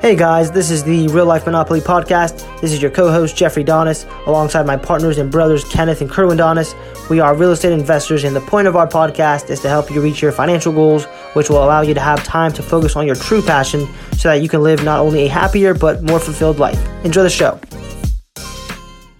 Hey guys, this is the Real Life Monopoly Podcast. This is your co host, Jeffrey Donis, alongside my partners and brothers, Kenneth and Kerwin Donis. We are real estate investors, and the point of our podcast is to help you reach your financial goals, which will allow you to have time to focus on your true passion so that you can live not only a happier but more fulfilled life. Enjoy the show.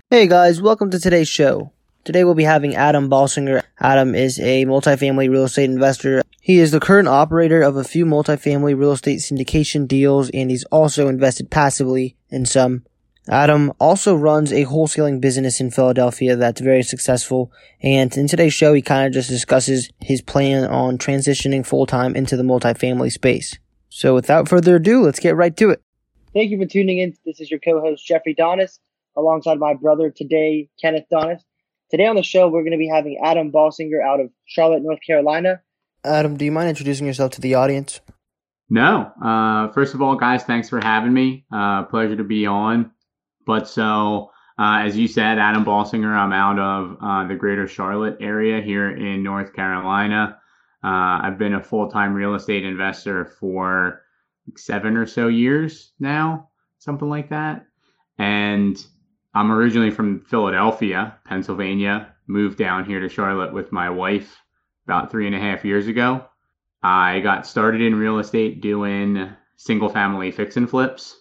Hey guys, welcome to today's show. Today we'll be having Adam Balsinger. Adam is a multifamily real estate investor. He is the current operator of a few multifamily real estate syndication deals and he's also invested passively in some. Adam also runs a wholesaling business in Philadelphia that's very successful. And in today's show, he kind of just discusses his plan on transitioning full time into the multifamily space. So without further ado, let's get right to it. Thank you for tuning in. This is your co-host, Jeffrey Donis, alongside my brother today, Kenneth Donis. Today on the show, we're going to be having Adam Balsinger out of Charlotte, North Carolina. Adam, do you mind introducing yourself to the audience? No. Uh, first of all, guys, thanks for having me. Uh, pleasure to be on. But so, uh, as you said, Adam Balsinger, I'm out of uh, the greater Charlotte area here in North Carolina. Uh, I've been a full time real estate investor for seven or so years now, something like that. And I'm originally from Philadelphia, Pennsylvania. Moved down here to Charlotte with my wife about three and a half years ago. I got started in real estate doing single family fix and flips.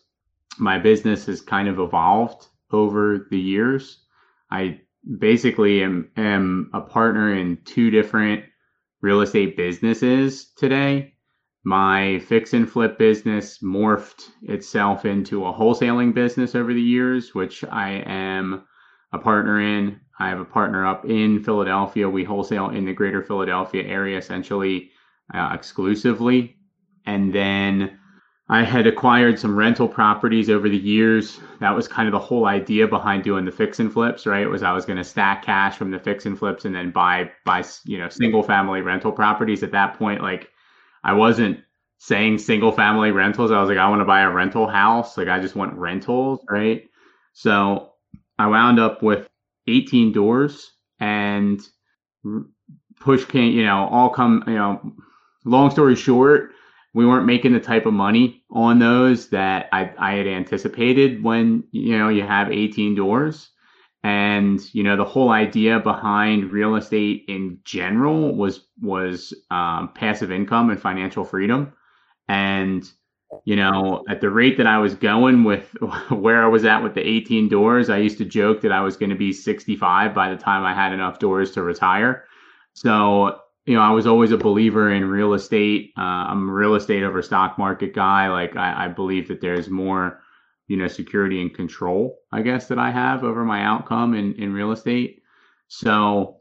My business has kind of evolved over the years. I basically am, am a partner in two different real estate businesses today my fix and flip business morphed itself into a wholesaling business over the years, which I am a partner in. I have a partner up in Philadelphia. We wholesale in the greater Philadelphia area essentially uh, exclusively. And then I had acquired some rental properties over the years. That was kind of the whole idea behind doing the fix and flips, right? Was I was going to stack cash from the fix and flips and then buy buy you know single family rental properties. At that point, like I wasn't saying single family rentals. I was like, I want to buy a rental house. Like, I just want rentals, right? So I wound up with 18 doors and push came, you know, all come, you know, long story short, we weren't making the type of money on those that I, I had anticipated when, you know, you have 18 doors. And, you know, the whole idea behind real estate in general was, was um, passive income and financial freedom. And, you know, at the rate that I was going with where I was at with the 18 doors, I used to joke that I was going to be 65 by the time I had enough doors to retire. So, you know, I was always a believer in real estate. Uh, I'm a real estate over stock market guy. Like, I, I believe that there's more, you know, security and control, I guess, that I have over my outcome in, in real estate. So,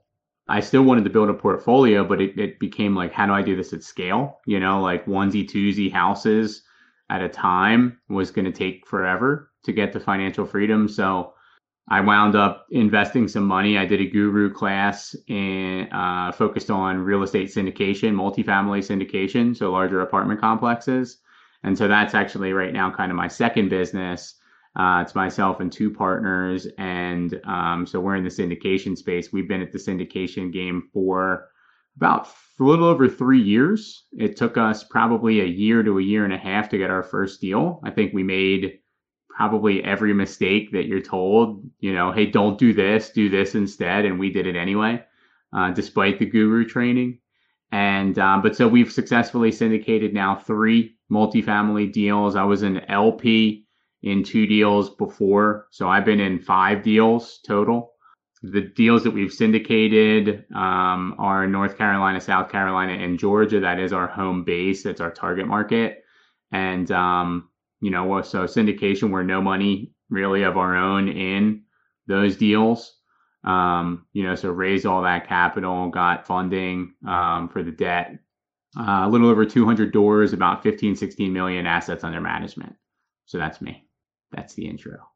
I still wanted to build a portfolio, but it, it became like, how do I do this at scale? You know, like onesie, twosie houses at a time was going to take forever to get to financial freedom. So I wound up investing some money. I did a guru class and uh, focused on real estate syndication, multifamily syndication, so larger apartment complexes. And so that's actually right now kind of my second business uh, it's myself and two partners, and um, so we're in the syndication space. We've been at the syndication game for about a little over three years. It took us probably a year to a year and a half to get our first deal. I think we made probably every mistake that you're told, you know, hey, don't do this, do this instead, and we did it anyway, uh, despite the guru training. And um, but so we've successfully syndicated now three multifamily deals. I was an LP in two deals before. So I've been in five deals total. The deals that we've syndicated um, are North Carolina, South Carolina, and Georgia. That is our home base. That's our target market. And, um, you know, so syndication, we're no money really of our own in those deals. Um, you know, so raised all that capital, got funding um, for the debt. Uh, a little over 200 doors, about 15, 16 million assets under management. So that's me that's the intro.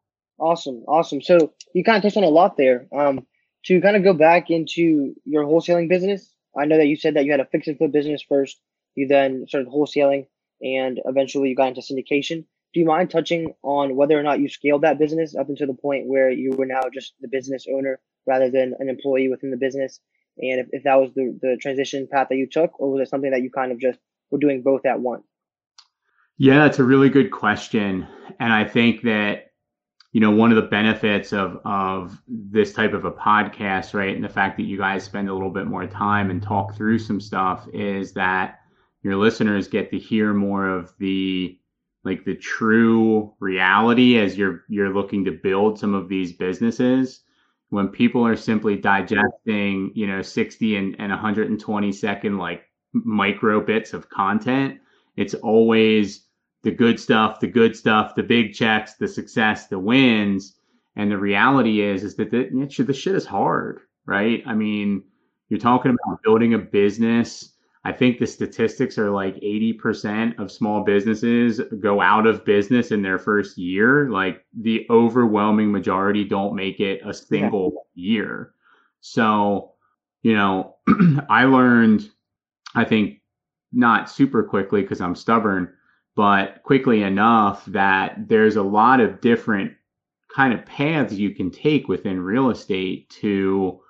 Awesome, awesome. So you kind of touched on a lot there. Um, to kind of go back into your wholesaling business, I know that you said that you had a fix and flip business first. You then started wholesaling, and eventually you got into syndication. Do you mind touching on whether or not you scaled that business up until the point where you were now just the business owner rather than an employee within the business? And if, if that was the, the transition path that you took, or was it something that you kind of just were doing both at once? Yeah, that's a really good question. And I think that you know one of the benefits of of this type of a podcast right and the fact that you guys spend a little bit more time and talk through some stuff is that your listeners get to hear more of the like the true reality as you're you're looking to build some of these businesses. When people are simply digesting you know 60 and, and 120 second like micro bits of content it's always the good stuff, the good stuff, the big checks, the success, the wins. And the reality is, is that the, the shit is hard, right? I mean, you're talking about building a business. I think the statistics are like 80% of small businesses go out of business in their first year. Like the overwhelming majority don't make it a single yeah. year. So, you know, I learned, I think, not super quickly because I'm stubborn, but quickly enough that there's a lot of different kind of paths you can take within real estate to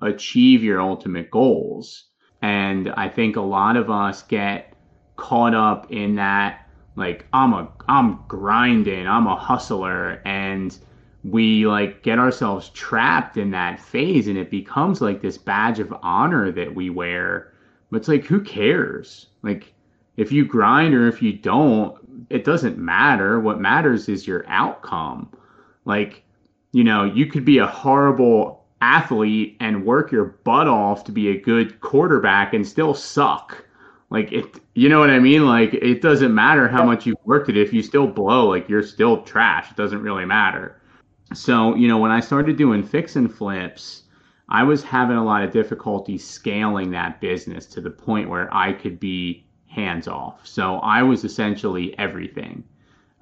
achieve your ultimate goals. And I think a lot of us get caught up in that like I'm a I'm grinding, I'm a hustler and we like get ourselves trapped in that phase and it becomes like this badge of honor that we wear. But it's like who cares? Like if you grind or if you don't, it doesn't matter. What matters is your outcome. Like, you know, you could be a horrible athlete and work your butt off to be a good quarterback and still suck. Like it, you know what I mean? Like it doesn't matter how much you've worked it. If you still blow, like you're still trash. It doesn't really matter. So, you know, when I started doing fix and flips, I was having a lot of difficulty scaling that business to the point where I could be hands off. So I was essentially everything.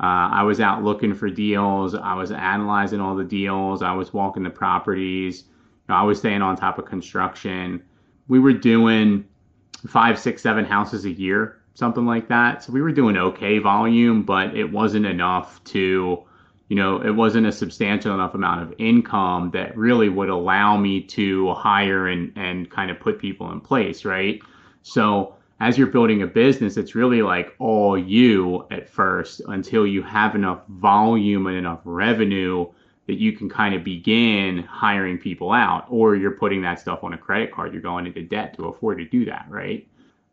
Uh, I was out looking for deals. I was analyzing all the deals. I was walking the properties. You know, I was staying on top of construction. We were doing five, six, seven houses a year, something like that. So we were doing okay volume, but it wasn't enough to, you know, it wasn't a substantial enough amount of income that really would allow me to hire and, and kind of put people in place, right? So as you're building a business, it's really like all you at first until you have enough volume and enough revenue that you can kind of begin hiring people out, or you're putting that stuff on a credit card. You're going into debt to afford to do that, right?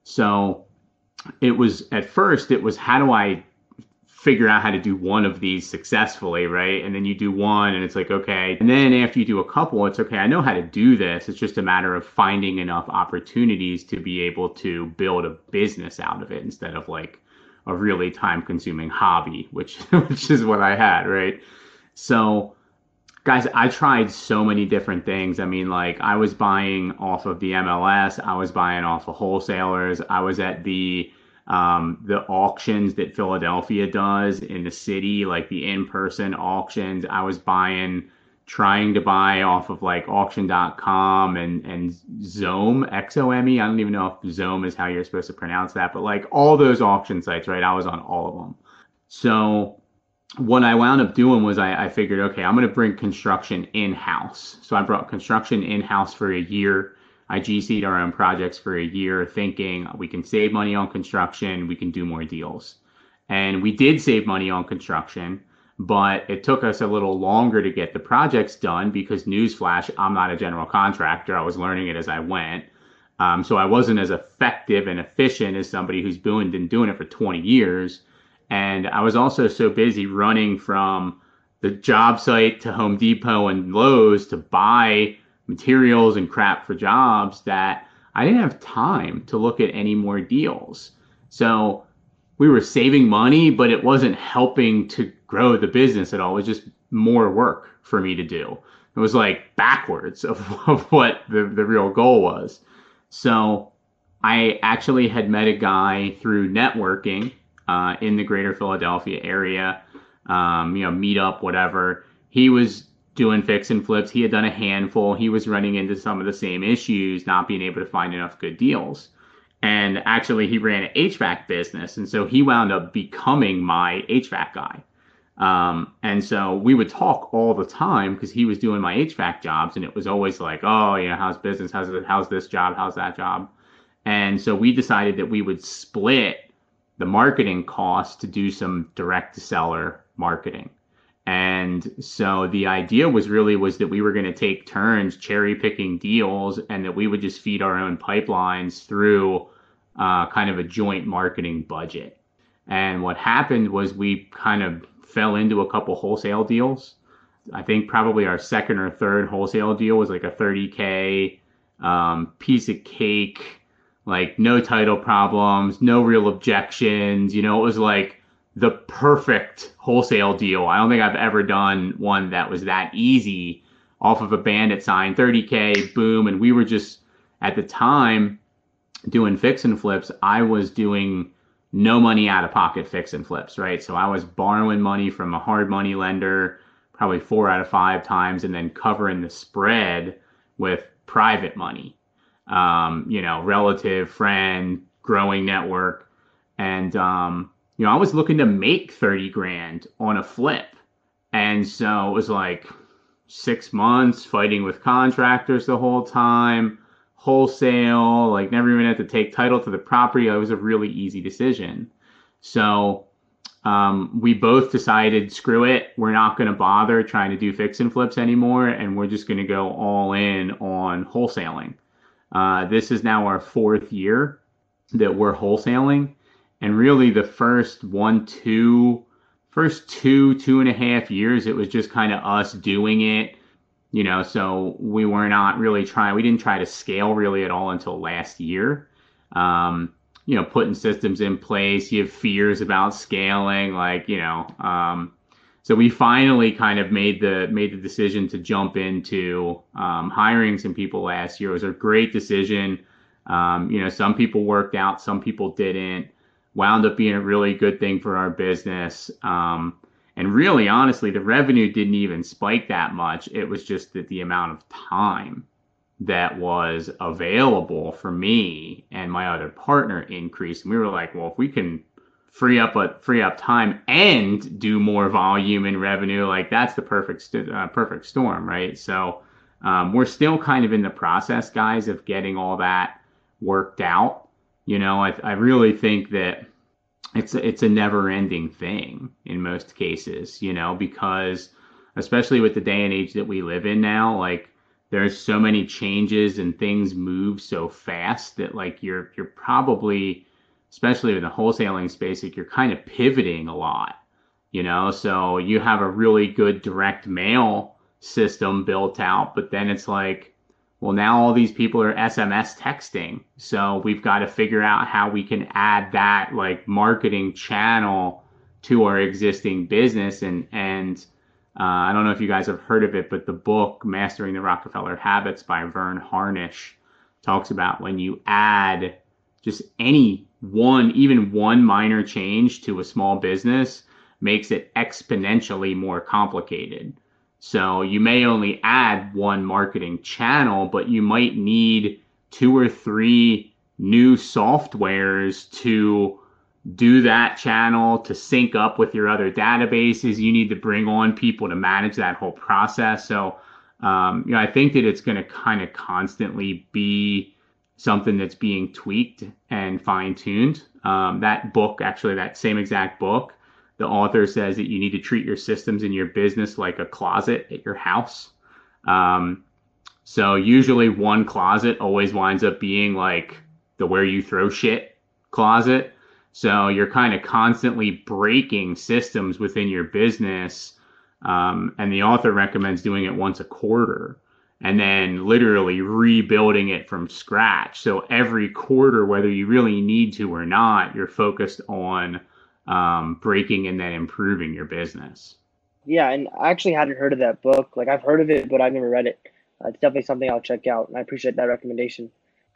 So it was at first, it was how do I figure out how to do one of these successfully, right? And then you do one and it's like, okay. And then after you do a couple, it's okay, I know how to do this. It's just a matter of finding enough opportunities to be able to build a business out of it instead of like a really time consuming hobby, which which is what I had, right? So guys, I tried so many different things. I mean, like I was buying off of the MLS, I was buying off of wholesalers, I was at the um, the auctions that Philadelphia does in the city, like the in-person auctions. I was buying, trying to buy off of like auction.com and, and Xome, X-O-M-E. I don't even know if Xome is how you're supposed to pronounce that, but like all those auction sites, right? I was on all of them. So what I wound up doing was I, I figured, okay, I'm going to bring construction in-house. So I brought construction in-house for a year I GC'd our own projects for a year thinking we can save money on construction, we can do more deals. And we did save money on construction, but it took us a little longer to get the projects done because newsflash, I'm not a general contractor. I was learning it as I went. Um, so I wasn't as effective and efficient as somebody who's been, been doing it for 20 years. And I was also so busy running from the job site to Home Depot and Lowe's to buy materials and crap for jobs that I didn't have time to look at any more deals. So we were saving money, but it wasn't helping to grow the business at all. It was just more work for me to do. It was like backwards of, of what the, the real goal was. So I actually had met a guy through networking uh, in the greater Philadelphia area, um, you know, meetup, whatever. He was doing fix and flips. He had done a handful. He was running into some of the same issues, not being able to find enough good deals. And actually, he ran an HVAC business. And so he wound up becoming my HVAC guy. Um, and so we would talk all the time because he was doing my HVAC jobs. And it was always like, oh, you know, how's business? How's, how's this job? How's that job? And so we decided that we would split the marketing costs to do some direct to seller marketing. And so the idea was really was that we were going to take turns cherry picking deals and that we would just feed our own pipelines through uh, kind of a joint marketing budget. And what happened was we kind of fell into a couple wholesale deals. I think probably our second or third wholesale deal was like a 30K um, piece of cake, like no title problems, no real objections. You know, it was like the perfect wholesale deal. I don't think I've ever done one that was that easy off of a bandit sign, 30K, boom. And we were just at the time doing fix and flips. I was doing no money out of pocket fix and flips, right? So I was borrowing money from a hard money lender probably four out of five times and then covering the spread with private money, um, you know, relative, friend, growing network. And, um, you know, I was looking to make 30 grand on a flip. And so it was like six months fighting with contractors the whole time, wholesale, like never even had to take title to the property. It was a really easy decision. So um, we both decided, screw it, we're not going to bother trying to do fix and flips anymore, and we're just going to go all in on wholesaling. Uh, this is now our fourth year that we're wholesaling and really the first one two first two two and a half years it was just kind of us doing it you know so we were not really trying we didn't try to scale really at all until last year. Um, you know putting systems in place you have fears about scaling like you know um, so we finally kind of made the made the decision to jump into um, hiring some people last year. It was a great decision. Um, you know some people worked out some people didn't wound up being a really good thing for our business. Um, and really, honestly, the revenue didn't even spike that much. It was just that the amount of time that was available for me and my other partner increased. And we were like, well, if we can free up a free up time and do more volume and revenue, like that's the perfect st- uh, perfect storm, right? So um, we're still kind of in the process, guys, of getting all that worked out. You know, I, I really think that it's a, it's a never ending thing in most cases, you know, because especially with the day and age that we live in now, like there's so many changes and things move so fast that like you're you're probably especially in the wholesaling space like you're kind of pivoting a lot you know? So you have a really good direct mail system built out but then it's like well, now all these people are SMS texting. So we've got to figure out how we can add that like marketing channel to our existing business. And, and, uh, I don't know if you guys have heard of it, but the book Mastering the Rockefeller Habits by Verne Harnish talks about when you add just any one, even one minor change to a small business makes it exponentially more complicated. So you may only add one marketing channel, but you might need two or three new softwares to do that channel to sync up with your other databases. You need to bring on people to manage that whole process. So, um, you know, I think that it's going to kind of constantly be something that's being tweaked and fine tuned. Um, that book, actually, that same exact book, the author says that you need to treat your systems in your business like a closet at your house. Um, so usually one closet always winds up being like the where you throw shit closet. So you're kind of constantly breaking systems within your business. Um, and the author recommends doing it once a quarter and then literally rebuilding it from scratch. So every quarter, whether you really need to or not, you're focused on um, breaking and then improving your business. Yeah, and I actually hadn't heard of that book. Like I've heard of it, but I've never read it. Uh, it's definitely something I'll check out, and I appreciate that recommendation.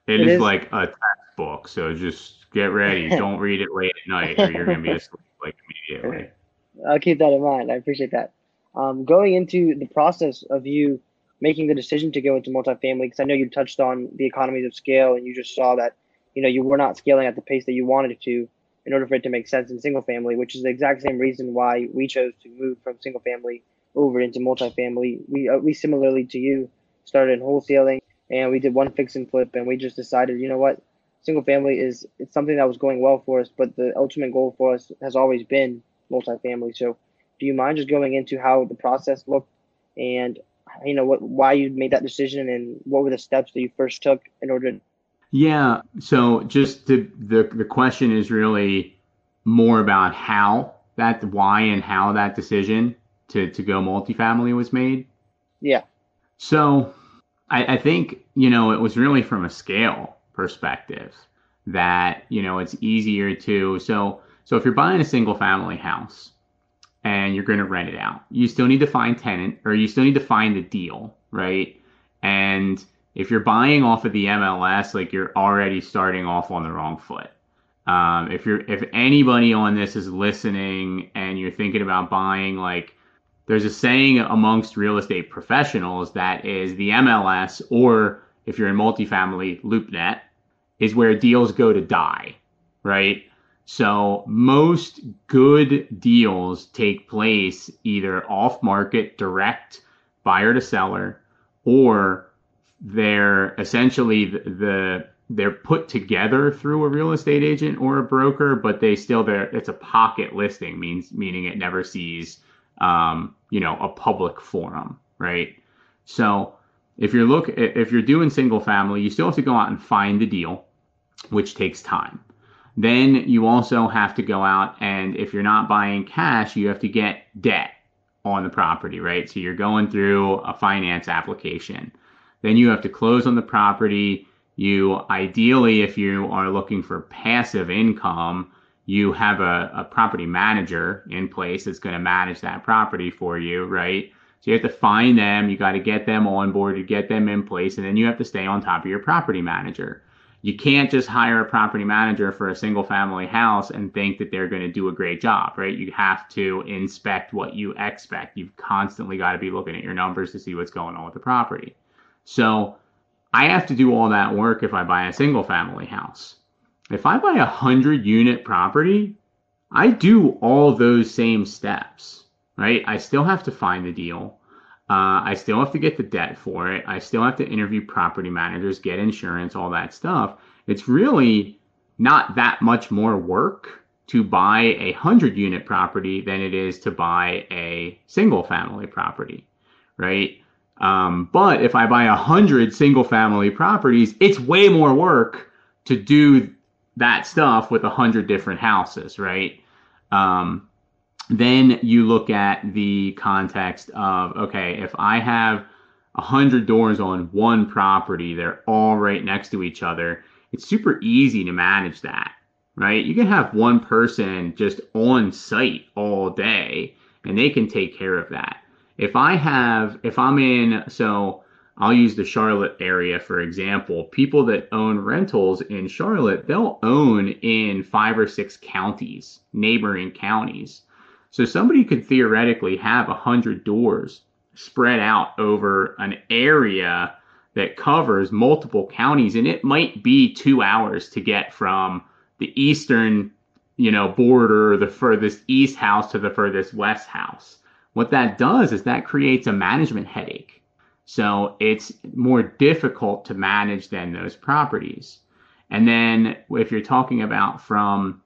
it, it is, is, like a textbook, so just get ready. Don't read it late at night, or you're gonna be asleep like immediately. I'll keep that in mind. I appreciate that. Um, going into the process of you making the decision to go into multifamily, because I know you touched on the economies of scale, and you just saw that you know you were not scaling at the pace that you wanted to in order for it to make sense in single family, which is the exact same reason why we chose to move from single family over into multifamily. We uh, we similarly to you started in wholesaling and we did one fix and flip and we just decided, you know what, single family is it's something that was going well for us, but the ultimate goal for us has always been multifamily. So, do you mind just going into how the process looked and you know what why you made that decision and what were the steps that you first took in order yeah so just the the, the question is really more about how that why and how that decision to to go multifamily was made yeah so I, I think you know it was really from a scale perspective that you know it's easier to so so if you're buying a single family house and you're going to rent it out. You still need to find tenant or you still need to find the deal, right? And if you're buying off of the MLS, like you're already starting off on the wrong foot. Um, if you're if anybody on this is listening and you're thinking about buying, like there's a saying amongst real estate professionals that is the MLS or if you're in multifamily, LoopNet is where deals go to die, right? So most good deals take place either off market, direct buyer to seller, or they're essentially the, the they're put together through a real estate agent or a broker, but they still there. It's a pocket listing, means meaning it never sees, um, you know, a public forum, right? So if you're look if you're doing single family, you still have to go out and find the deal, which takes time. Then you also have to go out and if you're not buying cash, you have to get debt on the property, right? So you're going through a finance application. Then you have to close on the property. You ideally, if you are looking for passive income, you have a, a property manager in place that's going to manage that property for you, right? So you have to find them, you got to get them on board, to get them in place, and then you have to stay on top of your property manager you can't just hire a property manager for a single family house and think that they're going to do a great job, right? You have to inspect what you expect. You've constantly got to be looking at your numbers to see what's going on with the property. So I have to do all that work if I buy a single family house. If I buy a 100 unit property, I do all those same steps, right? I still have to find the deal. Uh, I still have to get the debt for it. I still have to interview property managers, get insurance, all that stuff. It's really not that much more work to buy a 100 unit property than it is to buy a single family property, right? Um, but if I buy a 100 single family properties, it's way more work to do that stuff with a 100 different houses, right? Um, then you look at the context of okay, if I have a hundred doors on one property, they're all right next to each other. It's super easy to manage that, right? You can have one person just on site all day and they can take care of that. If I have, if I'm in, so I'll use the Charlotte area for example. People that own rentals in Charlotte, they'll own in five or six counties, neighboring counties. So somebody could theoretically have a hundred doors spread out over an area that covers multiple counties, and it might be two hours to get from the eastern, you know, border, the furthest east house to the furthest west house. What that does is that creates a management headache. So it's more difficult to manage than those properties. And then if you're talking about from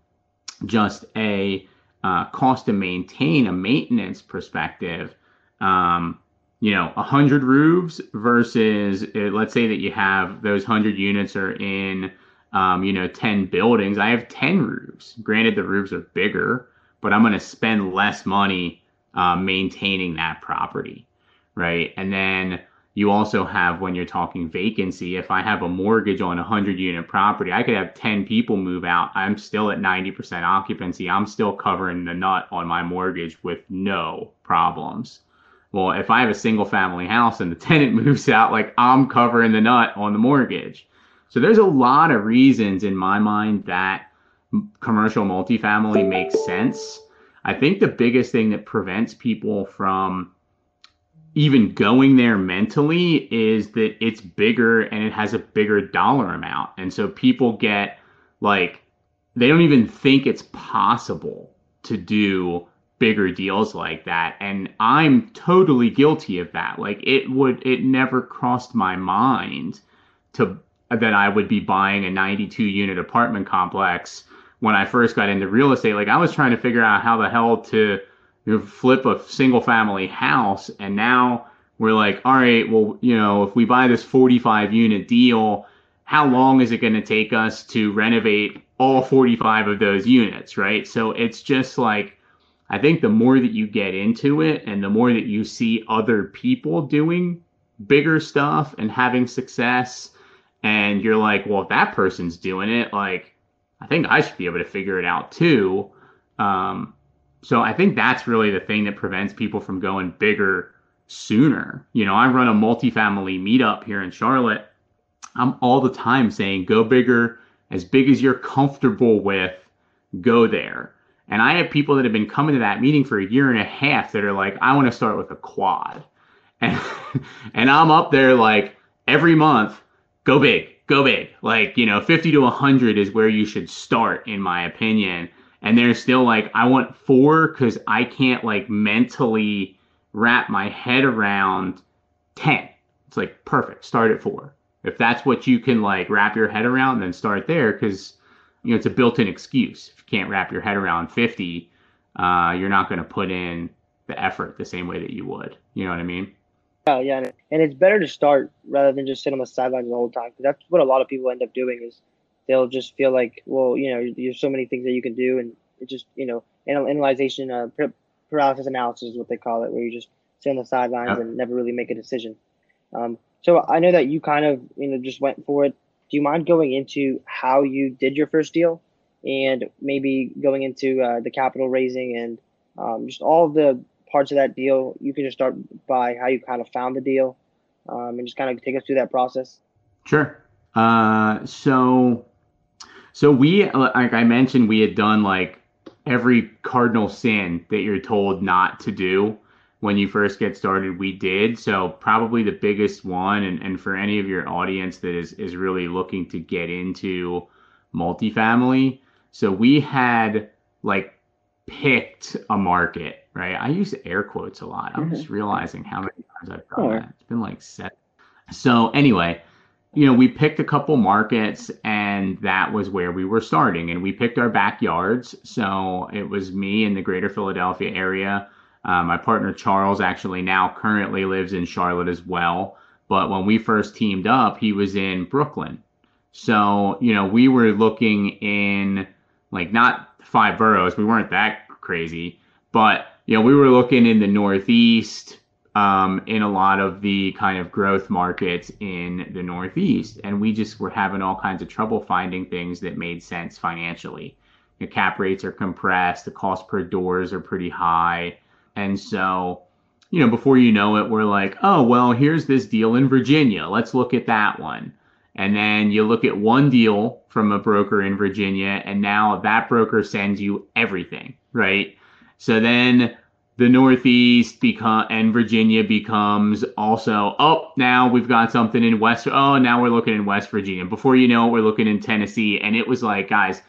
just a uh, cost to maintain a maintenance perspective, um, you know, 100 roofs versus uh, let's say that you have those 100 units are in, um, you know, 10 buildings. I have 10 roofs. Granted, the roofs are bigger, but I'm going to spend less money uh, maintaining that property, right? And then you also have when you're talking vacancy if i have a mortgage on a 100 unit property i could have 10 people move out. I'm still at 90% occupancy. I'm still covering the nut on my mortgage with no problems. Well if i have a single family house and the tenant moves out like i'm covering the nut on the mortgage. So there's a lot of reasons in my mind that commercial multifamily makes sense i think the biggest thing that prevents people from even going there mentally is that it's bigger and it has a bigger dollar amount. And so people get like, they don't even think it's possible to do bigger deals like that. And I'm totally guilty of that. Like, it would, it never crossed my mind to that I would be buying a 92 unit apartment complex when I first got into real estate. Like I was trying to figure out how the hell to you know, flip a single family house. And now we're like, all right, well, you know, if we buy this 45 unit deal, how long is it going to take us to renovate all 45 of those units, right? So it's just like, I think the more that you get into it and the more that you see other people doing bigger stuff and having success, and you're like, well, if that person's doing it, like, I think I should be able to figure it out too. Um, so I think that's really the thing that prevents people from going bigger sooner. You know, I run a multifamily meetup here in Charlotte. I'm all the time saying, go bigger, as big as you're comfortable with, go there. And I have people that have been coming to that meeting for a year and a half that are like, I want to start with a quad. And, and I'm up there like every month, go big, go big. Like, you know, 50 to 100 is where you should start, in my opinion. And they're still like, I want four because I can't like mentally wrap my head around 10. It's like, perfect, start at four. If that's what you can like wrap your head around, then start there because, you know, it's a built in excuse. If you can't wrap your head around 50, uh, you're not going to put in the effort the same way that you would. You know what I mean? Oh yeah, and it's better to start rather than just sit on the sidelines the whole time because that's what a lot of people end up doing is they'll just feel like, well, you know, there's so many things that you can do, and it just, you know, analyzation, uh, paralysis analysis is what they call it, where you just sit on the sidelines yep. and never really make a decision. Um, so I know that you kind of, you know, just went for it. Do you mind going into how you did your first deal, and maybe going into uh, the capital raising and um, just all the parts of that deal. You can just start by how you kind of found the deal um, and just kind of take us through that process. Sure. Uh, so, so we, like I mentioned, we had done like every cardinal sin that you're told not to do when you first get started. We did. So probably the biggest one, and, and for any of your audience that is, is really looking to get into multifamily. So we had like picked a market right? I use air quotes a lot. I'm just mm-hmm. realizing how many times I've done that. It's been like seven. So anyway, you know, we picked a couple markets and that was where we were starting. And we picked our backyards. So it was me in the greater Philadelphia area. Uh, my partner Charles actually now currently lives in Charlotte as well. But when we first teamed up, he was in Brooklyn. So, you know, we were looking in like not five boroughs, we weren't that crazy, but you know, we were looking in the Northeast, um, in a lot of the kind of growth markets in the Northeast, and we just were having all kinds of trouble finding things that made sense financially. The cap rates are compressed, the cost per doors are pretty high, and so you know, before you know it, we're like, oh, well, here's this deal in Virginia. Let's look at that one. And then you look at one deal from a broker in Virginia, and now that broker sends you everything, right? So then the Northeast become and Virginia becomes also oh now we've got something in West oh now we're looking in West Virginia. Before you know it, we're looking in Tennessee, and it was like guys,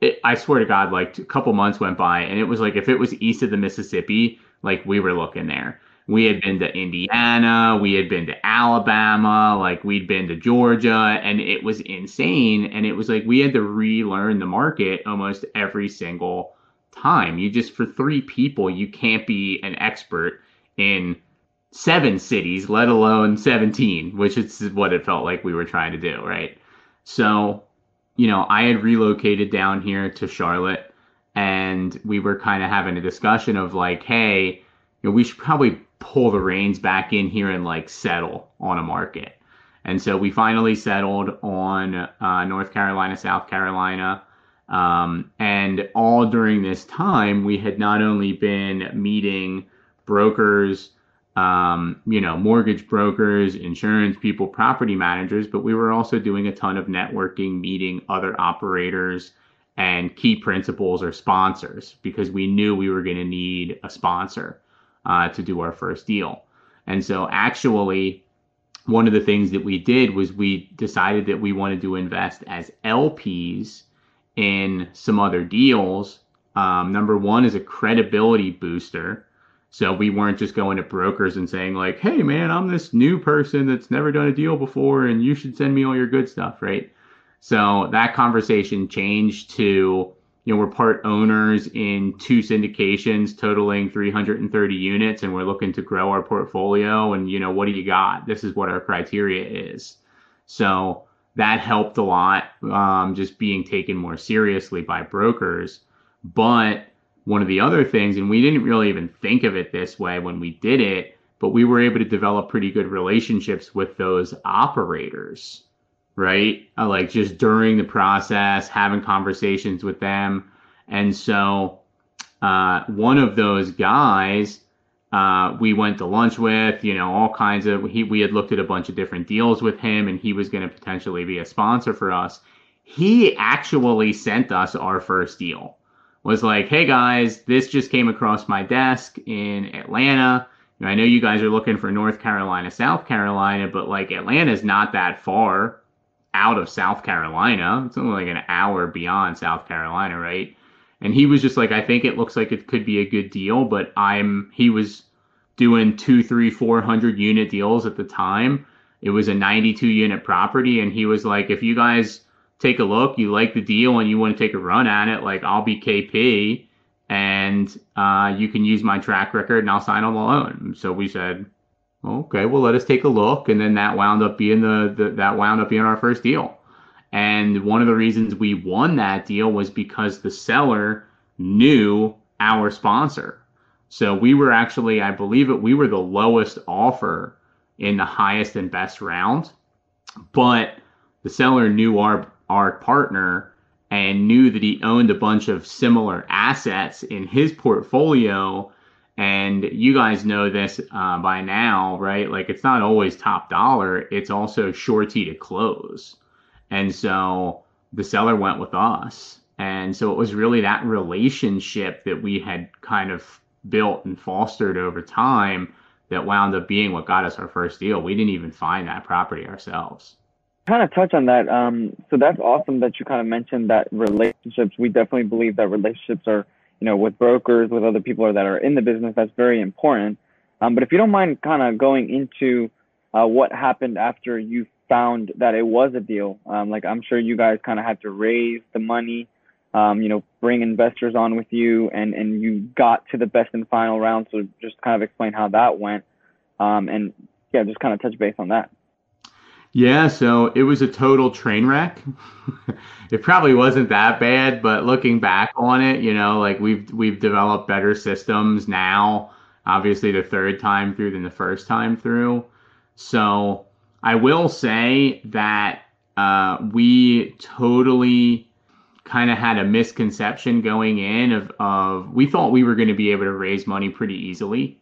it, I swear to God, like a couple months went by, and it was like if it was east of the Mississippi, like we were looking there. We had been to Indiana, we had been to Alabama, like we'd been to Georgia, and it was insane. And it was like we had to relearn the market almost every single time. You just, for three people, you can't be an expert in seven cities, let alone 17, which is what it felt like we were trying to do, right? So, you know, I had relocated down here to Charlotte and we were kind of having a discussion of like, hey, you know, we should probably pull the reins back in here and like settle on a market. And so we finally settled on uh, North Carolina, South Carolina. Um, and all during this time, we had not only been meeting brokers, um, you know, mortgage brokers, insurance people, property managers, but we were also doing a ton of networking, meeting other operators and key principals or sponsors because we knew we were going to need a sponsor uh, to do our first deal. And so, actually, one of the things that we did was we decided that we wanted to invest as LPs in some other deals. Um, number one is a credibility booster. So we weren't just going to brokers and saying like, "Hey man, I'm this new person that's never done a deal before and you should send me all your good stuff," right? So that conversation changed to, you know, we're part owners in two syndications totaling 330 units and we're looking to grow our portfolio and you know, what do you got? This is what our criteria is. So that helped a lot um, just being taken more seriously by brokers. But one of the other things, and we didn't really even think of it this way when we did it, but we were able to develop pretty good relationships with those operators, right? Uh, like just during the process, having conversations with them. And so uh, one of those guys uh, we went to lunch with, you know, all kinds of, he, we had looked at a bunch of different deals with him and he was going to potentially be a sponsor for us. He actually sent us our first deal was like, hey guys, this just came across my desk in Atlanta. I know you guys are looking for North Carolina, South Carolina, but like Atlanta's not that far out of South Carolina. It's only like an hour beyond South Carolina, right? And he was just like, I think it looks like it could be a good deal, but I'm he was doing two, three, four hundred unit deals at the time. It was a 92 unit property, and he was like, if you guys take a look, you like the deal, and you want to take a run at it, like I'll be KP, and uh, you can use my track record, and I'll sign on the loan. So we said, okay, well let us take a look, and then that wound up being the, the that wound up being our first deal. And one of the reasons we won that deal was because the seller knew our sponsor. So we were actually, I believe it, we were the lowest offer in the highest and best round. But the seller knew our our partner and knew that he owned a bunch of similar assets in his portfolio. And you guys know this uh, by now, right? Like it's not always top dollar; it's also surety to close. And so the seller went with us. And so it was really that relationship that we had kind of built and fostered over time that wound up being what got us our first deal. We didn't even find that property ourselves. Kind of touch on that. Um, so that's awesome that you kind of mentioned that relationships. We definitely believe that relationships are, you know, with brokers, with other people that are in the business. That's very important. Um, but if you don't mind, kind of going into uh, what happened after you found that it was a deal. Um, like I'm sure you guys kind of had to raise the money, um, you know, bring investors on with you, and and you got to the best and final round. So just kind of explain how that went, um, and yeah, just kind of touch base on that. Yeah, so it was a total train wreck. it probably wasn't that bad, but looking back on it, you know, like we've we've developed better systems now. Obviously, the third time through than the first time through. So I will say that uh, we totally kind of had a misconception going in of, of we thought we were going to be able to raise money pretty easily.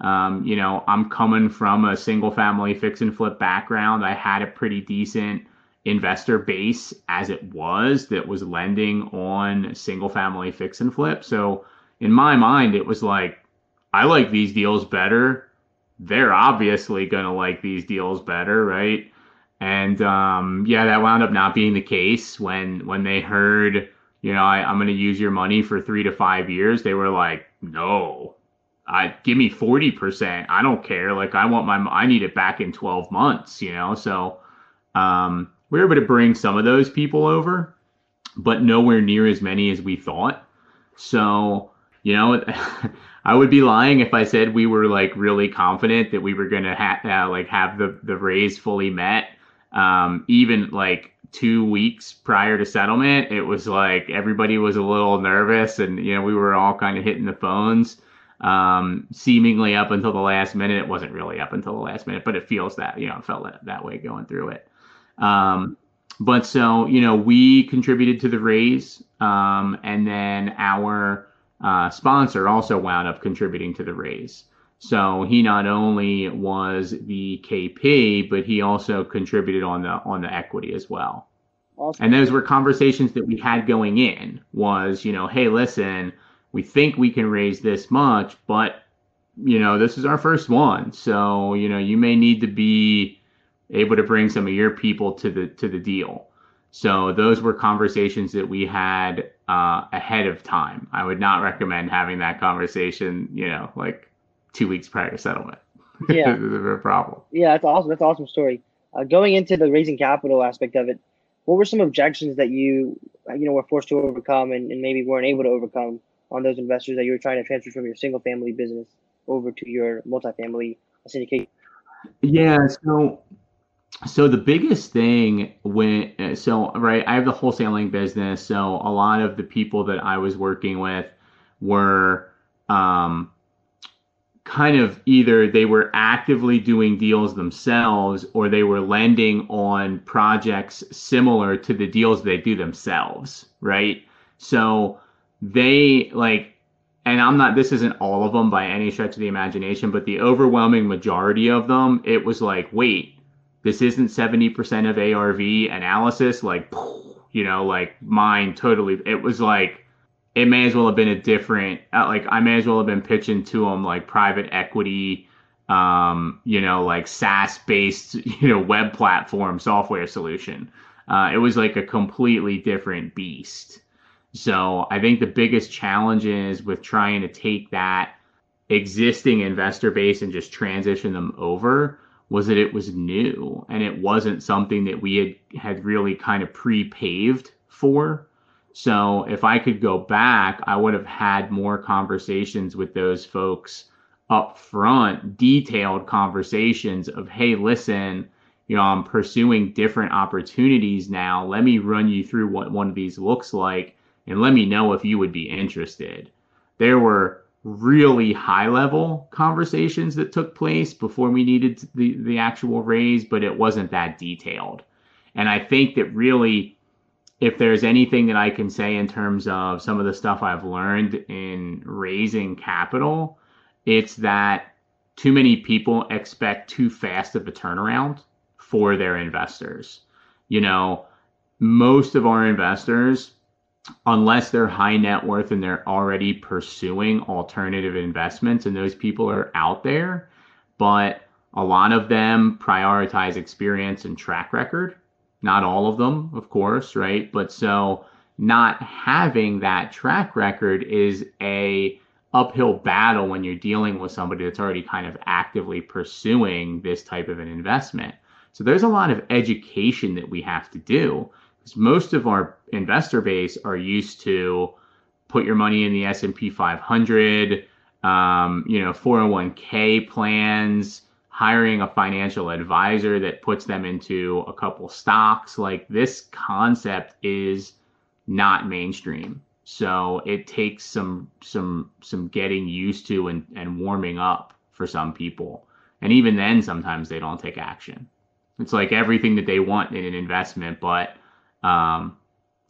Um, you know, I'm coming from a single family fix and flip background. I had a pretty decent investor base as it was that was lending on single family fix and flip. So in my mind, it was like, I like these deals better they're obviously going to like these deals better, right? And um, yeah, that wound up not being the case when when they heard, you know, I, I'm going to use your money for three to five years. They were like, no, I give me forty percent. I don't care. Like I want my, I need it back in twelve months. You know, so um, we were able to bring some of those people over, but nowhere near as many as we thought. So you know. I would be lying if I said we were like really confident that we were gonna ha- uh, like have the the raise fully met. Um, even like two weeks prior to settlement, it was like everybody was a little nervous, and you know we were all kind of hitting the phones. Um, seemingly up until the last minute, it wasn't really up until the last minute, but it feels that you know it felt that, that way going through it. Um, but so you know we contributed to the raise, um, and then our uh, sponsor also wound up contributing to the raise. So he not only was the KP, but he also contributed on the on the equity as well. Awesome. And those were conversations that we had going in. Was you know, hey, listen, we think we can raise this much, but you know, this is our first one, so you know, you may need to be able to bring some of your people to the to the deal. So those were conversations that we had uh, ahead of time. I would not recommend having that conversation, you know, like two weeks prior to settlement. Yeah, it's a problem. Yeah, that's awesome. That's an awesome story. Uh, going into the raising capital aspect of it, what were some objections that you you know were forced to overcome and, and maybe weren't able to overcome on those investors that you were trying to transfer from your single family business over to your multifamily syndicate? Yeah, so so the biggest thing when so right, I have the wholesaling business, so a lot of the people that I was working with were um kind of either they were actively doing deals themselves or they were lending on projects similar to the deals they do themselves, right? So they like and I'm not this isn't all of them by any stretch of the imagination, but the overwhelming majority of them, it was like, wait, this isn't 70% of ARV analysis, like you know, like mine totally it was like it may as well have been a different uh, like I may as well have been pitching to them like private equity um, you know, like SaaS based, you know, web platform software solution. Uh, it was like a completely different beast. So I think the biggest challenge is with trying to take that existing investor base and just transition them over was that it was new and it wasn't something that we had had really kind of pre-paved for so if I could go back, I would have had more conversations with those folks up front, detailed conversations of, hey, listen, you know, I'm pursuing different opportunities now. Let me run you through what one of these looks like and let me know if you would be interested. There were really high level conversations that took place before we needed the, the actual raise, but it wasn't that detailed. And I think that really if there's anything that I can say in terms of some of the stuff I've learned in raising capital, it's that too many people expect too fast of a turnaround for their investors. You know, most of our investors, unless they're high net worth and they're already pursuing alternative investments, and those people are out there, but a lot of them prioritize experience and track record not all of them, of course, right? But so not having that track record is a uphill battle when you're dealing with somebody that's already kind of actively pursuing this type of an investment. So there's a lot of education that we have to do because most of our investor base are used to put your money in the S&P 500, um, you know, 401k plans, hiring a financial advisor that puts them into a couple stocks. Like this concept is not mainstream. So it takes some some some getting used to and, and warming up for some people. And even then sometimes they don't take action. It's like everything that they want in an investment, but um,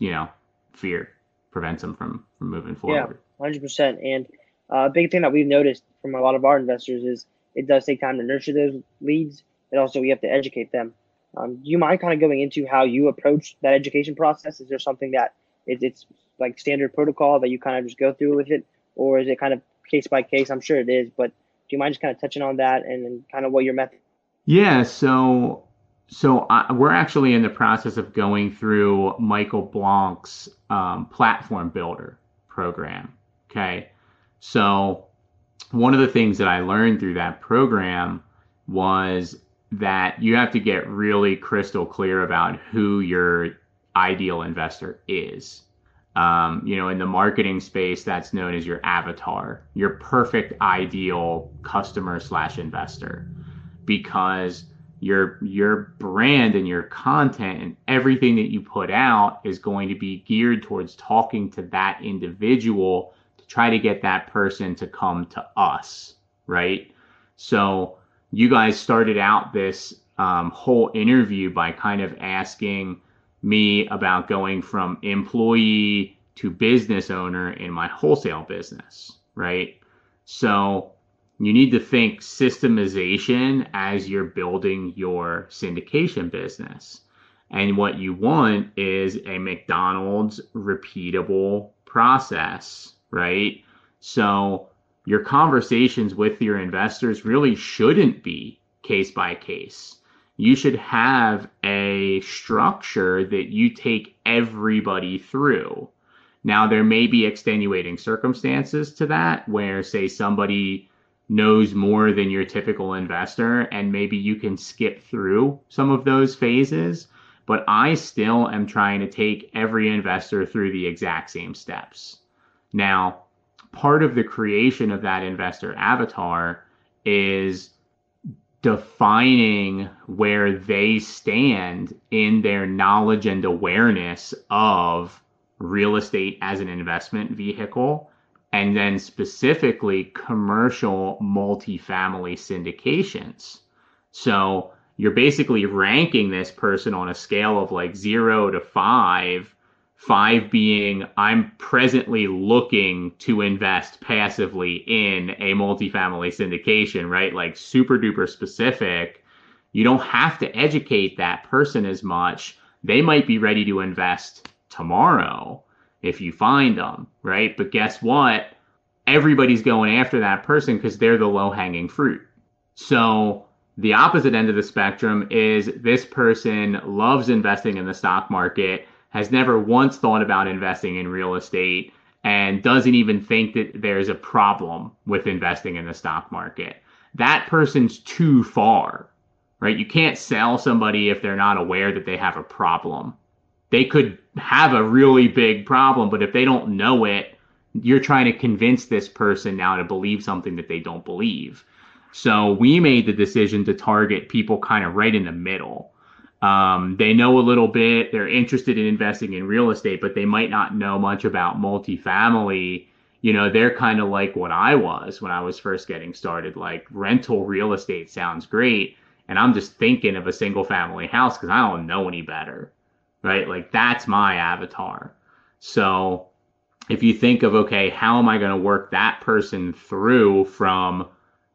you know, fear prevents them from from moving forward. Yeah, hundred percent. And uh, a uh, big thing that we've noticed from a lot of our investors is it does take time to nurture those leads, and also we have to educate them. Um, do you mind kind of going into how you approach that education process? Is there something that it, it's like standard protocol that you kind of just go through with it, or is it kind of case by case? I'm sure it is, but do you mind just kind of touching on that and, and kind of what your method? Yeah, so so I, we're actually in the process of going through Michael Blank's um, platform builder program. Okay, so one of the things that I learned through that program was that you have to get really crystal clear about who your ideal investor is. Um, you know, in the marketing space, that's known as your avatar, your perfect ideal customer slash investor, because your your brand and your content and everything that you put out is going to be geared towards talking to that individual to try to get that person to come to us, right? So you guys started out this um, whole interview by kind of asking me about going from employee to business owner in my wholesale business, right? So you need to think systemization as you're building your syndication business. And what you want is a McDonald's repeatable process right? So your conversations with your investors really shouldn't be case by case. You should have a structure that you take everybody through. Now, there may be extenuating circumstances to that where, say, somebody knows more than your typical investor, and maybe you can skip through some of those phases. But I still am trying to take every investor through the exact same steps. Now, part of the creation of that investor avatar is defining where they stand in their knowledge and awareness of real estate as an investment vehicle and then specifically commercial multifamily syndications. So you're basically ranking this person on a scale of like zero to five Five being I'm presently looking to invest passively in a multifamily syndication, right? Like super duper specific. You don't have to educate that person as much. They might be ready to invest tomorrow if you find them, right? But guess what? Everybody's going after that person because they're the low hanging fruit. So the opposite end of the spectrum is this person loves investing in the stock market has never once thought about investing in real estate and doesn't even think that there's a problem with investing in the stock market. That person's too far, right? You can't sell somebody if they're not aware that they have a problem. They could have a really big problem, but if they don't know it, you're trying to convince this person now to believe something that they don't believe. So we made the decision to target people kind of right in the middle um, they know a little bit, they're interested in investing in real estate, but they might not know much about multifamily. You know, they're kind of like what I was when I was first getting started. Like rental real estate sounds great. And I'm just thinking of a single family house because I don't know any better. Right. Like that's my avatar. So if you think of, okay, how am I going to work that person through from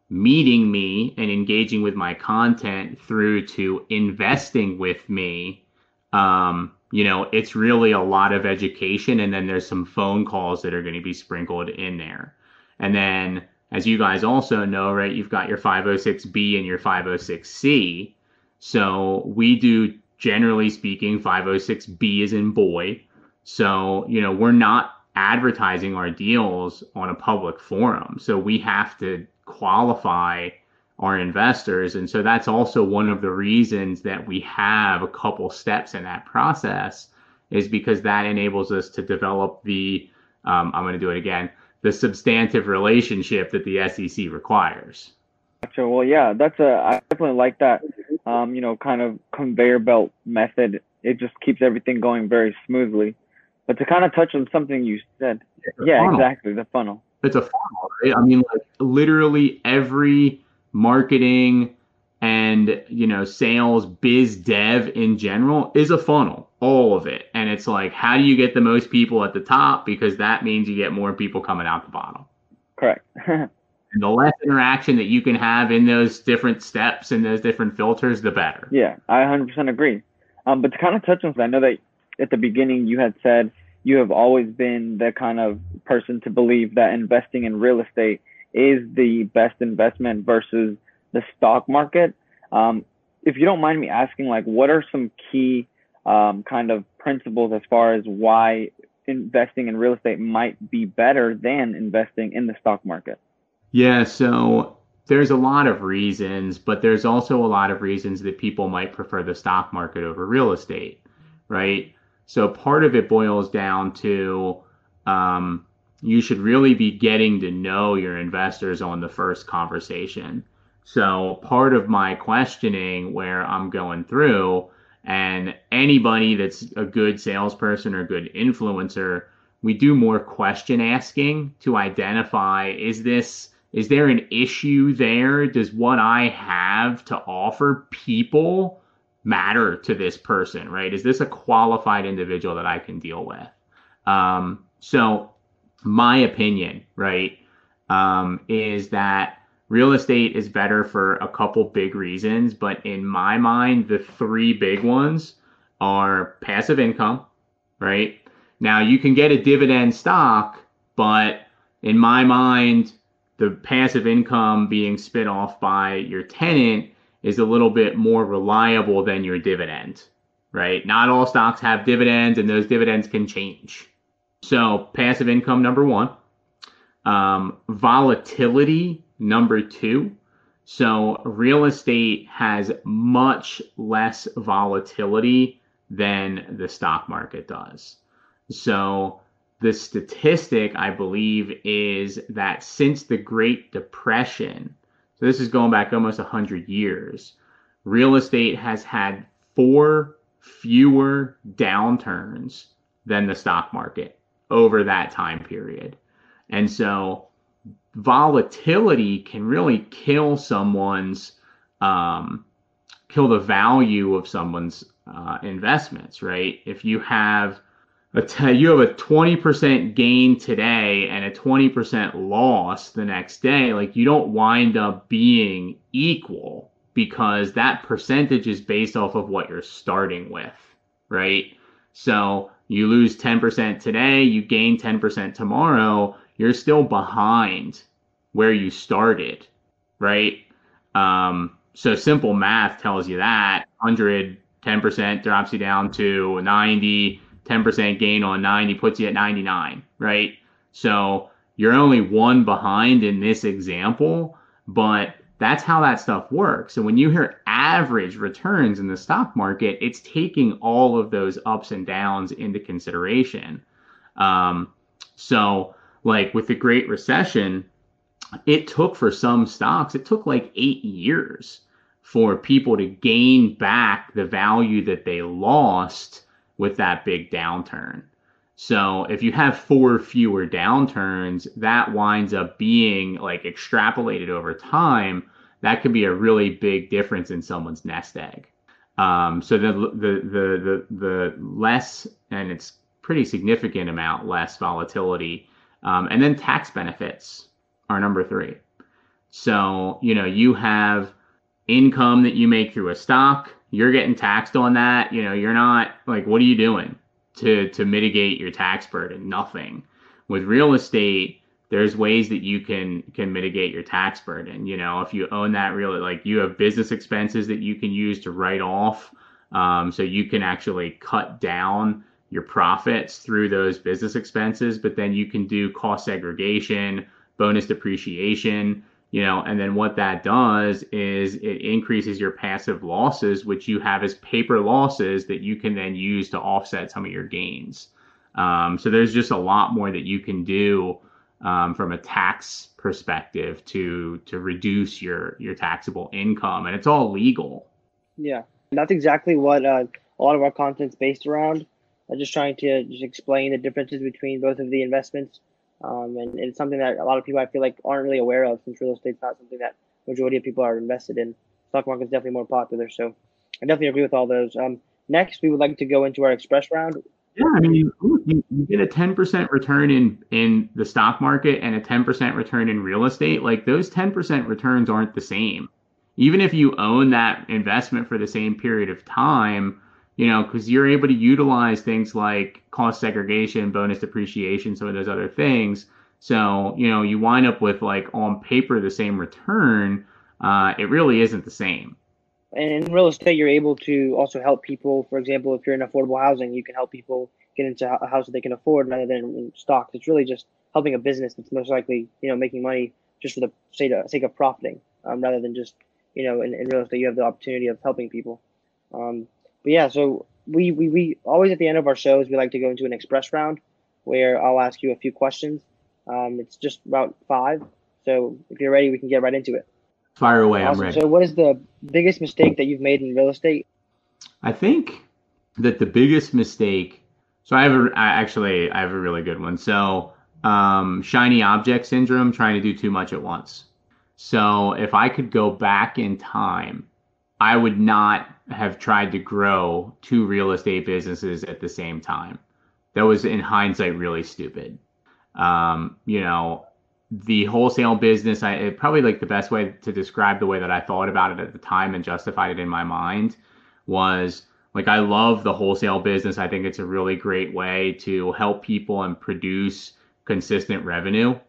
meeting me and engaging with my content through to investing with me um, you know it's really a lot of education and then there's some phone calls that are going to be sprinkled in there and then as you guys also know right you've got your 506b and your 506c so we do generally speaking 506b is in boy so you know we're not advertising our deals on a public forum so we have to qualify our investors. And so that's also one of the reasons that we have a couple steps in that process is because that enables us to develop the, um, I'm going to do it again, the substantive relationship that the SEC requires. Gotcha. Well, yeah, that's a, I definitely like that, um, you know, kind of conveyor belt method. It just keeps everything going very smoothly. But to kind of touch on something you said, yeah, funnel. exactly, the funnel it's a funnel, right? I mean, like literally every marketing and you know sales biz dev in general is a funnel all of it and it's like how do you get the most people at the top because that means you get more people coming out the bottom correct and the less interaction that you can have in those different steps and those different filters the better yeah i 100% agree um, but to kind of touch on that, i know that at the beginning you had said you have always been the kind of person to believe that investing in real estate is the best investment versus the stock market. Um, if you don't mind me asking, like, what are some key um, kind of principles as far as why investing in real estate might be better than investing in the stock market? Yeah, so there's a lot of reasons, but there's also a lot of reasons that people might prefer the stock market over real estate, right? So part of it boils down to um, you should really be getting to know your investors on the first conversation. So part of my questioning where I'm going through, and anybody that's a good salesperson or good influencer, we do more question asking to identify is this is there an issue there? Does what I have to offer people matter to this person, right? Is this a qualified individual that I can deal with? Um, so, my opinion, right, um, is that real estate is better for a couple big reasons, but in my mind, the three big ones are passive income, right? Now, you can get a dividend stock, but in my mind, the passive income being spit off by your tenant is a little bit more reliable than your dividend, right? Not all stocks have dividends, and those dividends can change. So, passive income, number one. Um, volatility number two. So real estate has much less volatility than the stock market does. So the statistic I believe is that since the Great Depression, so this is going back almost 100 years, real estate has had four fewer downturns than the stock market over that time period. And so volatility can really kill someone's um, kill the value of someone's uh, investments, right? If you have a t- you have a 20% gain today and a 20% loss the next day, like you don't wind up being equal because that percentage is based off of what you're starting with, right? So you lose 10% today, you gain 10% tomorrow, you're still behind where you started, right? Um, so simple math tells you that 100, 10% drops you down to 90, 10% gain on 90 puts you at 99, right? So you're only one behind in this example, but that's how that stuff works. So when you hear average returns in the stock market, it's taking all of those ups and downs into consideration. Um, so, like with the Great Recession, it took for some stocks, it took like eight years for people to gain back the value that they lost with that big downturn. So if you have four fewer downturns, that winds up being like extrapolated over time. That could be a really big difference in someone's nest egg. Um, so the, the the the the less, and it's pretty significant amount less volatility, um, and then tax benefits are number three. So you know you have income that you make through a stock, you're getting taxed on that. You know you're not like what are you doing? to to mitigate your tax burden? Nothing. With real estate, there's ways that you can can mitigate your tax burden. You know, if you own that real like you have business expenses that you can use to write off, um, so you can actually cut down your profits through those business expenses. But then you can do cost segregation, bonus depreciation you know and then what that does is it increases your passive losses which you have as paper losses that you can then use to offset some of your gains. Um, so there's just a lot more that you can do um, from a tax perspective to to reduce your your taxable income and it's all legal. Yeah that's exactly what uh, a lot of our content's based around. I'm just trying to just explain the differences between both of the investments um, and, and, it's something that a lot of people I feel like aren't really aware of since real estate's not something that majority of people are invested in. Stock market is definitely more popular, so I definitely agree with all those. Um, next, we would like to go into our express round. Yeah, I mean, you, you get a ten percent return in in the stock market and a ten percent return in real estate. Like those ten percent returns aren't the same. Even if you own that investment for the same period of time, you know, because you're able to utilize things like cost segregation, bonus depreciation, some of those other things. So, you know, you wind up with like on paper the same return. Uh, it really isn't the same. And in real estate, you're able to also help people. For example, if you're in affordable housing, you can help people get into a house that they can afford rather than in stocks. It's really just helping a business that's most likely, you know, making money just for the sake of profiting, um, rather than just, you know, in, in real estate, you have the opportunity of helping people. Um, but yeah, so we, we, we always at the end of our shows, we like to go into an express round where I'll ask you a few questions. Um, it's just about five. So if you're ready, we can get right into it. Fire away. Awesome. I'm ready. So what is the biggest mistake that you've made in real estate? I think that the biggest mistake. So I have a, I actually, I have a really good one. So um, shiny object syndrome, trying to do too much at once. So if I could go back in time, I would not have tried to grow two real estate businesses at the same time. That was in hindsight really stupid. Um, you know, the wholesale business, I probably like the best way to describe the way that I thought about it at the time and justified it in my mind was like I love the wholesale business. I think it's a really great way to help people and produce consistent revenue.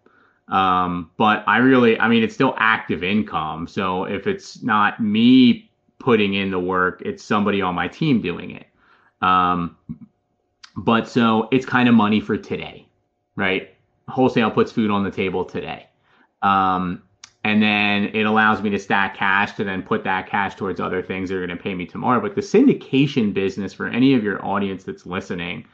Um, but I really, I mean, it's still active income. So if it's not me putting in the work. It's somebody on my team doing it. Um, but so it's kind of money for today, right? Wholesale puts food on the table today. Um, and then it allows me to stack cash to then put that cash towards other things that are going to pay me tomorrow. But the syndication business, for any of your audience that's listening,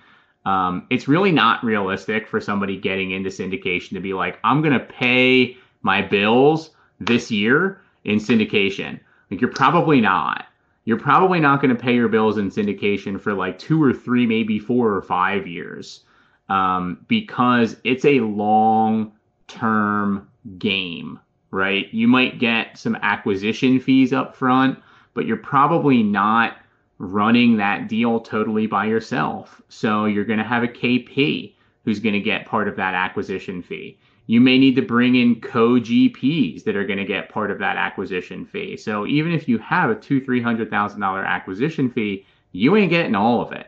um, it's really not realistic for somebody getting into syndication to be like, I'm going to pay my bills this year in syndication. Like, you're probably not. You're probably not going to pay your bills in syndication for like two or three, maybe four or five years um, because it's a long term game right? You might get some acquisition fees up front, but you're probably not running that deal totally by yourself. So you're going to have a KP who's going to get part of that acquisition fee. You may need to bring in co GPs that are going to get part of that acquisition fee. So even if you have a two, three hundred thousand dollar acquisition fee, you ain't getting all of it.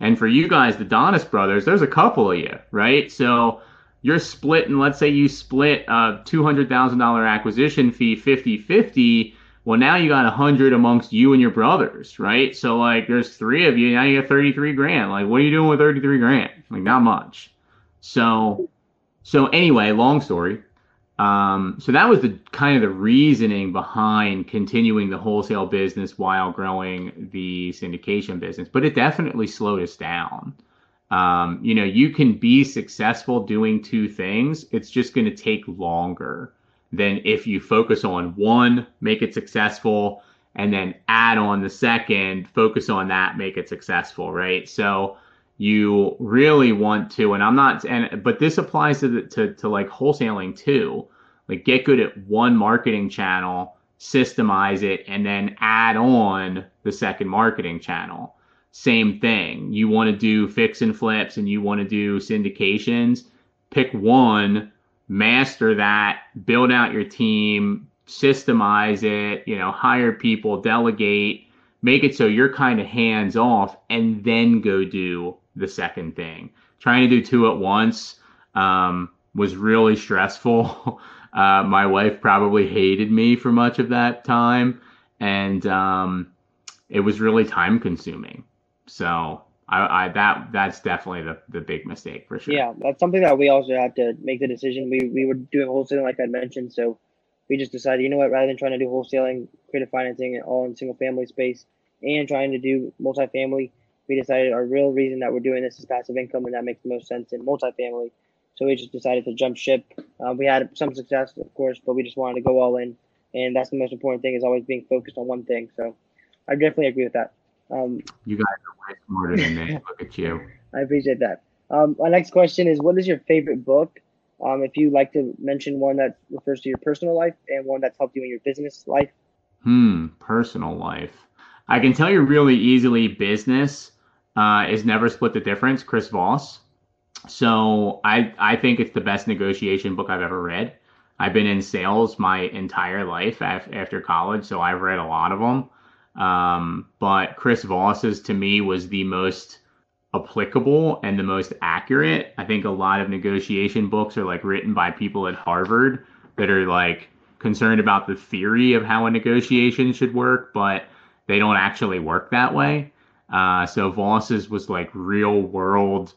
And for you guys, the Donis brothers, there's a couple of you, right? So you're splitting, let's say you split a $200,000 acquisition fee 50 50. Well, now you got a hundred amongst you and your brothers, right? So like, there's three of you. Now you got 33 grand. Like, what are you doing with 33 grand? Like, not much. So, so anyway, long story. Um, so that was the kind of the reasoning behind continuing the wholesale business while growing the syndication business. But it definitely slowed us down. Um, you know, you can be successful doing two things. It's just going to take longer than if you focus on one, make it successful, and then add on the second, focus on that, make it successful, right? So you really want to, and I'm not, and but this applies to the, to to like wholesaling too. Like get good at one marketing channel, systemize it, and then add on the second marketing channel same thing. You want to do fix and flips and you want to do syndications, pick one, master that, build out your team, systemize it, you know, hire people, delegate, make it so you're kind of hands off, and then go do the second thing. Trying to do two at once um, was really stressful. Uh, my wife probably hated me for much of that time, and um, it was really time consuming. So I, I that that's definitely the, the big mistake for sure. Yeah, that's something that we also had to make the decision. We we were doing wholesaling like I mentioned, so we just decided, you know what, rather than trying to do wholesaling, creative financing all in single family space and trying to do multifamily, we decided our real reason that we're doing this is passive income and that makes the most sense in multifamily. So we just decided to jump ship. Uh, we had some success, of course, but we just wanted to go all in. And that's the most important thing is always being focused on one thing. So I definitely agree with that. Um, you guys are way smarter than me. Look at you. I appreciate that. Um, my next question is What is your favorite book? Um, if you like to mention one that refers to your personal life and one that's helped you in your business life. Hmm, personal life. I can tell you really easily business uh, is never split the difference, Chris Voss. So I I think it's the best negotiation book I've ever read. I've been in sales my entire life after college, so I've read a lot of them. Um, but Chris Voss's to me was the most applicable and the most accurate. I think a lot of negotiation books are like written by people at Harvard that are like concerned about the theory of how a negotiation should work, but they don't actually work that way. Uh, so Voss's was like real world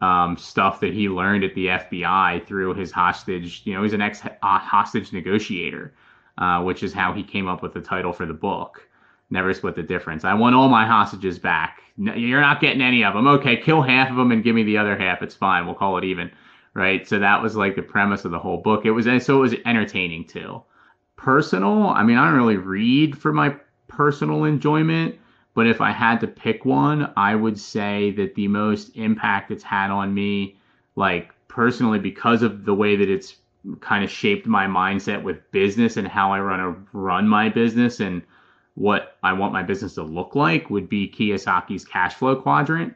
um, stuff that he learned at the FBI through his hostage. You know, he's an ex hostage negotiator, uh, which is how he came up with the title for the book never split the difference. I want all my hostages back. You're not getting any of them. Okay, kill half of them and give me the other half. It's fine. We'll call it even. Right. So that was like the premise of the whole book. It was so it was entertaining too. Personal. I mean, I don't really read for my personal enjoyment, but if I had to pick one, I would say that the most impact it's had on me, like personally, because of the way that it's kind of shaped my mindset with business and how I run a run my business and what I want my business to look like would be Kiyosaki's cash flow quadrant.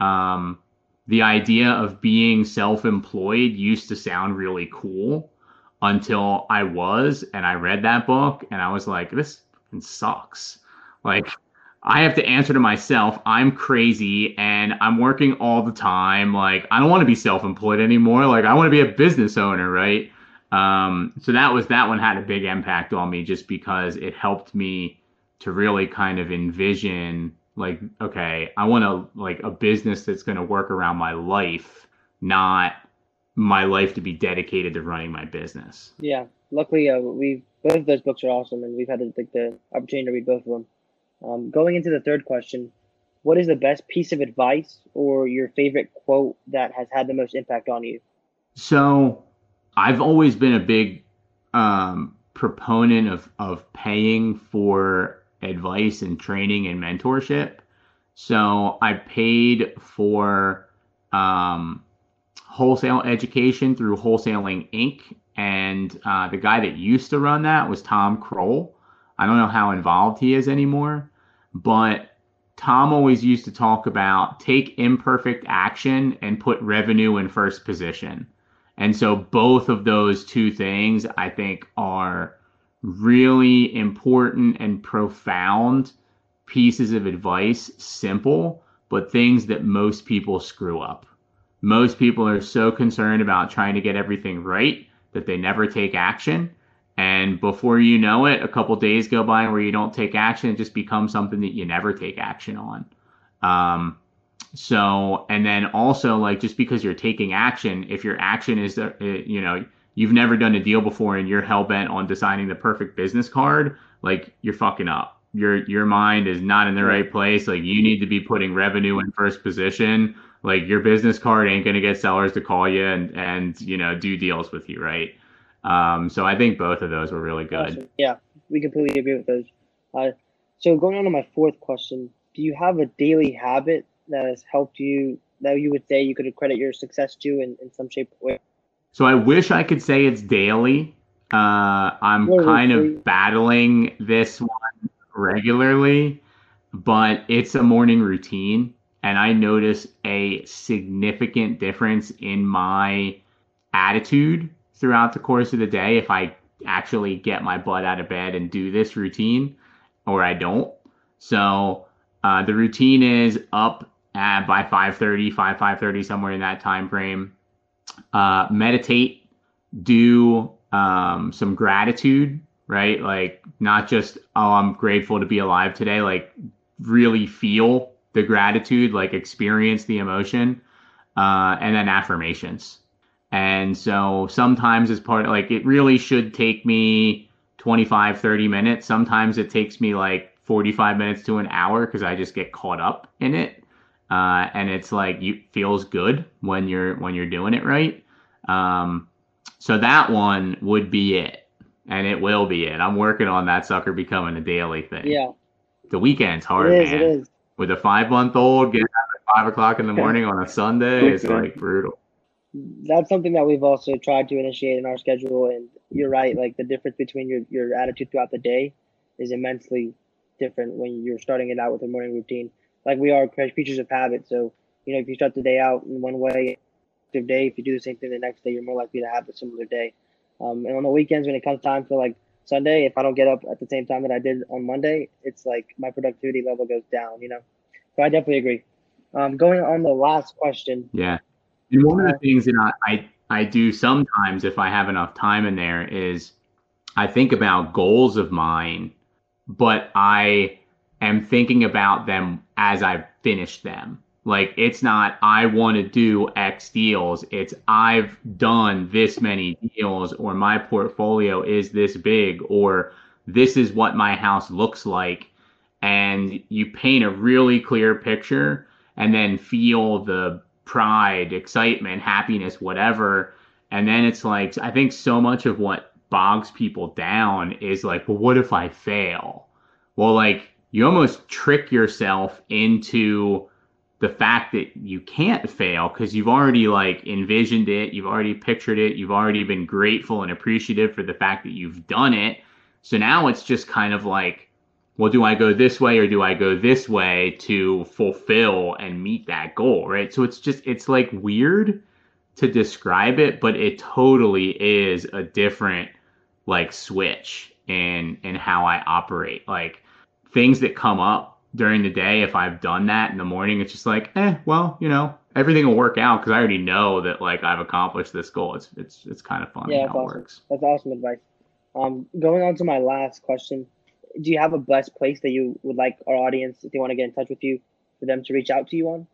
Um, the idea of being self employed used to sound really cool until I was, and I read that book and I was like, this sucks. Like, I have to answer to myself, I'm crazy and I'm working all the time. Like, I don't want to be self employed anymore. Like, I want to be a business owner, right? Um, so that was that one had a big impact on me just because it helped me to really kind of envision like okay i want to like a business that's going to work around my life not my life to be dedicated to running my business yeah luckily, uh, we both of those books are awesome, and we've had the, the opportunity to read both of them. Um, going into the third question, what is the best piece of advice or your favorite quote that has had the most impact on you? So, I've always been a big um, proponent of of paying for advice and training and mentorship. So I paid for um, wholesale education through Wholesaling Inc. And uh, the guy that used to run that was Tom Krol. I don't know how involved he is anymore, but Tom always used to talk about take imperfect action and put revenue in first position. And so both of those two things I think are really important and profound pieces of advice, simple, but things that most people screw up. Most people are so concerned about trying to get everything right that they never take action. And before you know it, a couple days go by where you don't take action, it just becomes something that you never take action on. Um, so, and then also like just because you're taking action, if your action is, uh, you know, you've never done a deal before and you're hell bent on designing the perfect business card, like you're fucking up. Your your mind is not in the right place. Like you need to be putting revenue in first position. Like your business card ain't gonna get sellers to call you and and you know do deals with you, right? Um, so I think both of those were really good. Awesome. Yeah, we completely agree with those. Uh, so going on to my fourth question, do you have a daily habit that has helped you that you would say you could credit your success to in, in some shape or way? So I wish I could say it's daily. Uh, I'm kind of battling this one regularly, but it's a morning routine. And I notice a significant difference in my attitude throughout the course of the day if I actually get my butt out of bed and do this routine or I don't. So uh, the routine is up at, by 5.30, 5, 5.30, somewhere in that time frame. Uh, meditate, do um, some gratitude, right? Like not just, oh, I'm grateful to be alive today. Like really feel the gratitude, like experience the emotion. Uh, and then affirmations. And so sometimes as part of like it really should take me 25, 30 minutes. Sometimes it takes me like 45 minutes to an hour because I just get caught up in it. Uh, and it's like you feels good when you're when you're doing it right. Um, so that one would be it, and it will be it. I'm working on that sucker becoming a daily thing. Yeah. The weekend's hard, it is, man. It is. With a five month old getting up at five o'clock in the morning on a Sunday, it's like brutal that's something that we've also tried to initiate in our schedule. And you're right, like the difference between your, your attitude throughout the day is immensely different when you're starting it out with a morning routine. Like we are creatures of habit. So, you know, if you start the day out in one way, day, if you do the same thing the next day, you're more likely to have a similar day. Um, and on the weekends, when it comes time for like Sunday, if I don't get up at the same time that I did on Monday, it's like my productivity level goes down, you know? So I definitely agree. Um, going on the last question. Yeah. And one of the things that I, I, I do sometimes if I have enough time in there is I think about goals of mine, but I am thinking about them as I finish them. Like it's not I want to do X deals. It's I've done this many deals or my portfolio is this big or this is what my house looks like. And you paint a really clear picture and then feel the pride, excitement, happiness, whatever. And then it's like, I think so much of what bogs people down is like, well, what if I fail? Well, like, you almost trick yourself into the fact that you can't fail because you've already like envisioned it, you've already pictured it, you've already been grateful and appreciative for the fact that you've done it. So now it's just kind of like, well, do I go this way or do I go this way to fulfill and meet that goal, right? So it's just, it's like weird to describe it, but it totally is a different like switch in in how I operate. Like things that come up during the day, if I've done that in the morning, it's just like, eh, well, you know, everything will work out because I already know that like I've accomplished this goal. It's it's it's kind of fun yeah, how it awesome. works. That's awesome advice. Um, going on to my last question do you have a best place that you would like our audience, if they want to get in touch with you, for them to reach out to you on?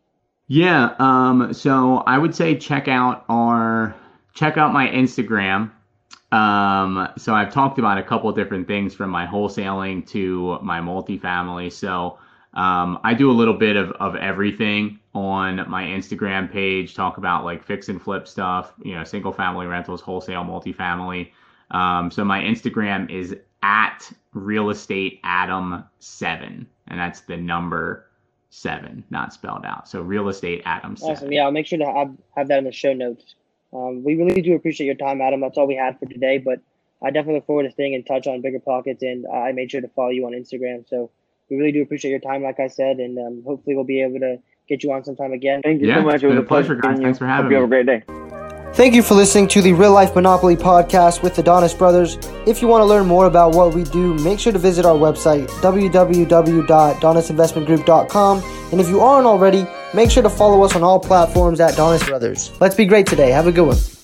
Yeah. Um, so I would say check out our check out my Instagram Um, so I've talked about a couple different things from my wholesaling to my multifamily. So um, I do a little bit of, of everything on my Instagram page, talk about like fix and flip stuff, you know, single family rentals, wholesale, multifamily. Um, so my Instagram is at real estate Adam seven, and that's the number seven, not spelled out. So real estate Adam seven. Awesome. Yeah, I'll make sure to have, have that in the show notes. Um, we really do appreciate your time, Adam. That's all we had for today, but I definitely look forward to staying in touch on Bigger Pockets, and I made sure to follow you on Instagram. So we really do appreciate your time, like I said, and um, hopefully we'll be able to get you on sometime again. Thank you Yeah, so much. It was a a pleasure, pleasure. guys. Thanks for having Hope you have a great day. Thank you for listening to the Real Life Monopoly podcast with the Donis brothers. If you want to learn more about what we do, make sure to visit our website, www.donisinvestmentgroup.com. And if you aren't already, make sure to follow us on all platforms at Donis Brothers. Let's be great today. Have a good one.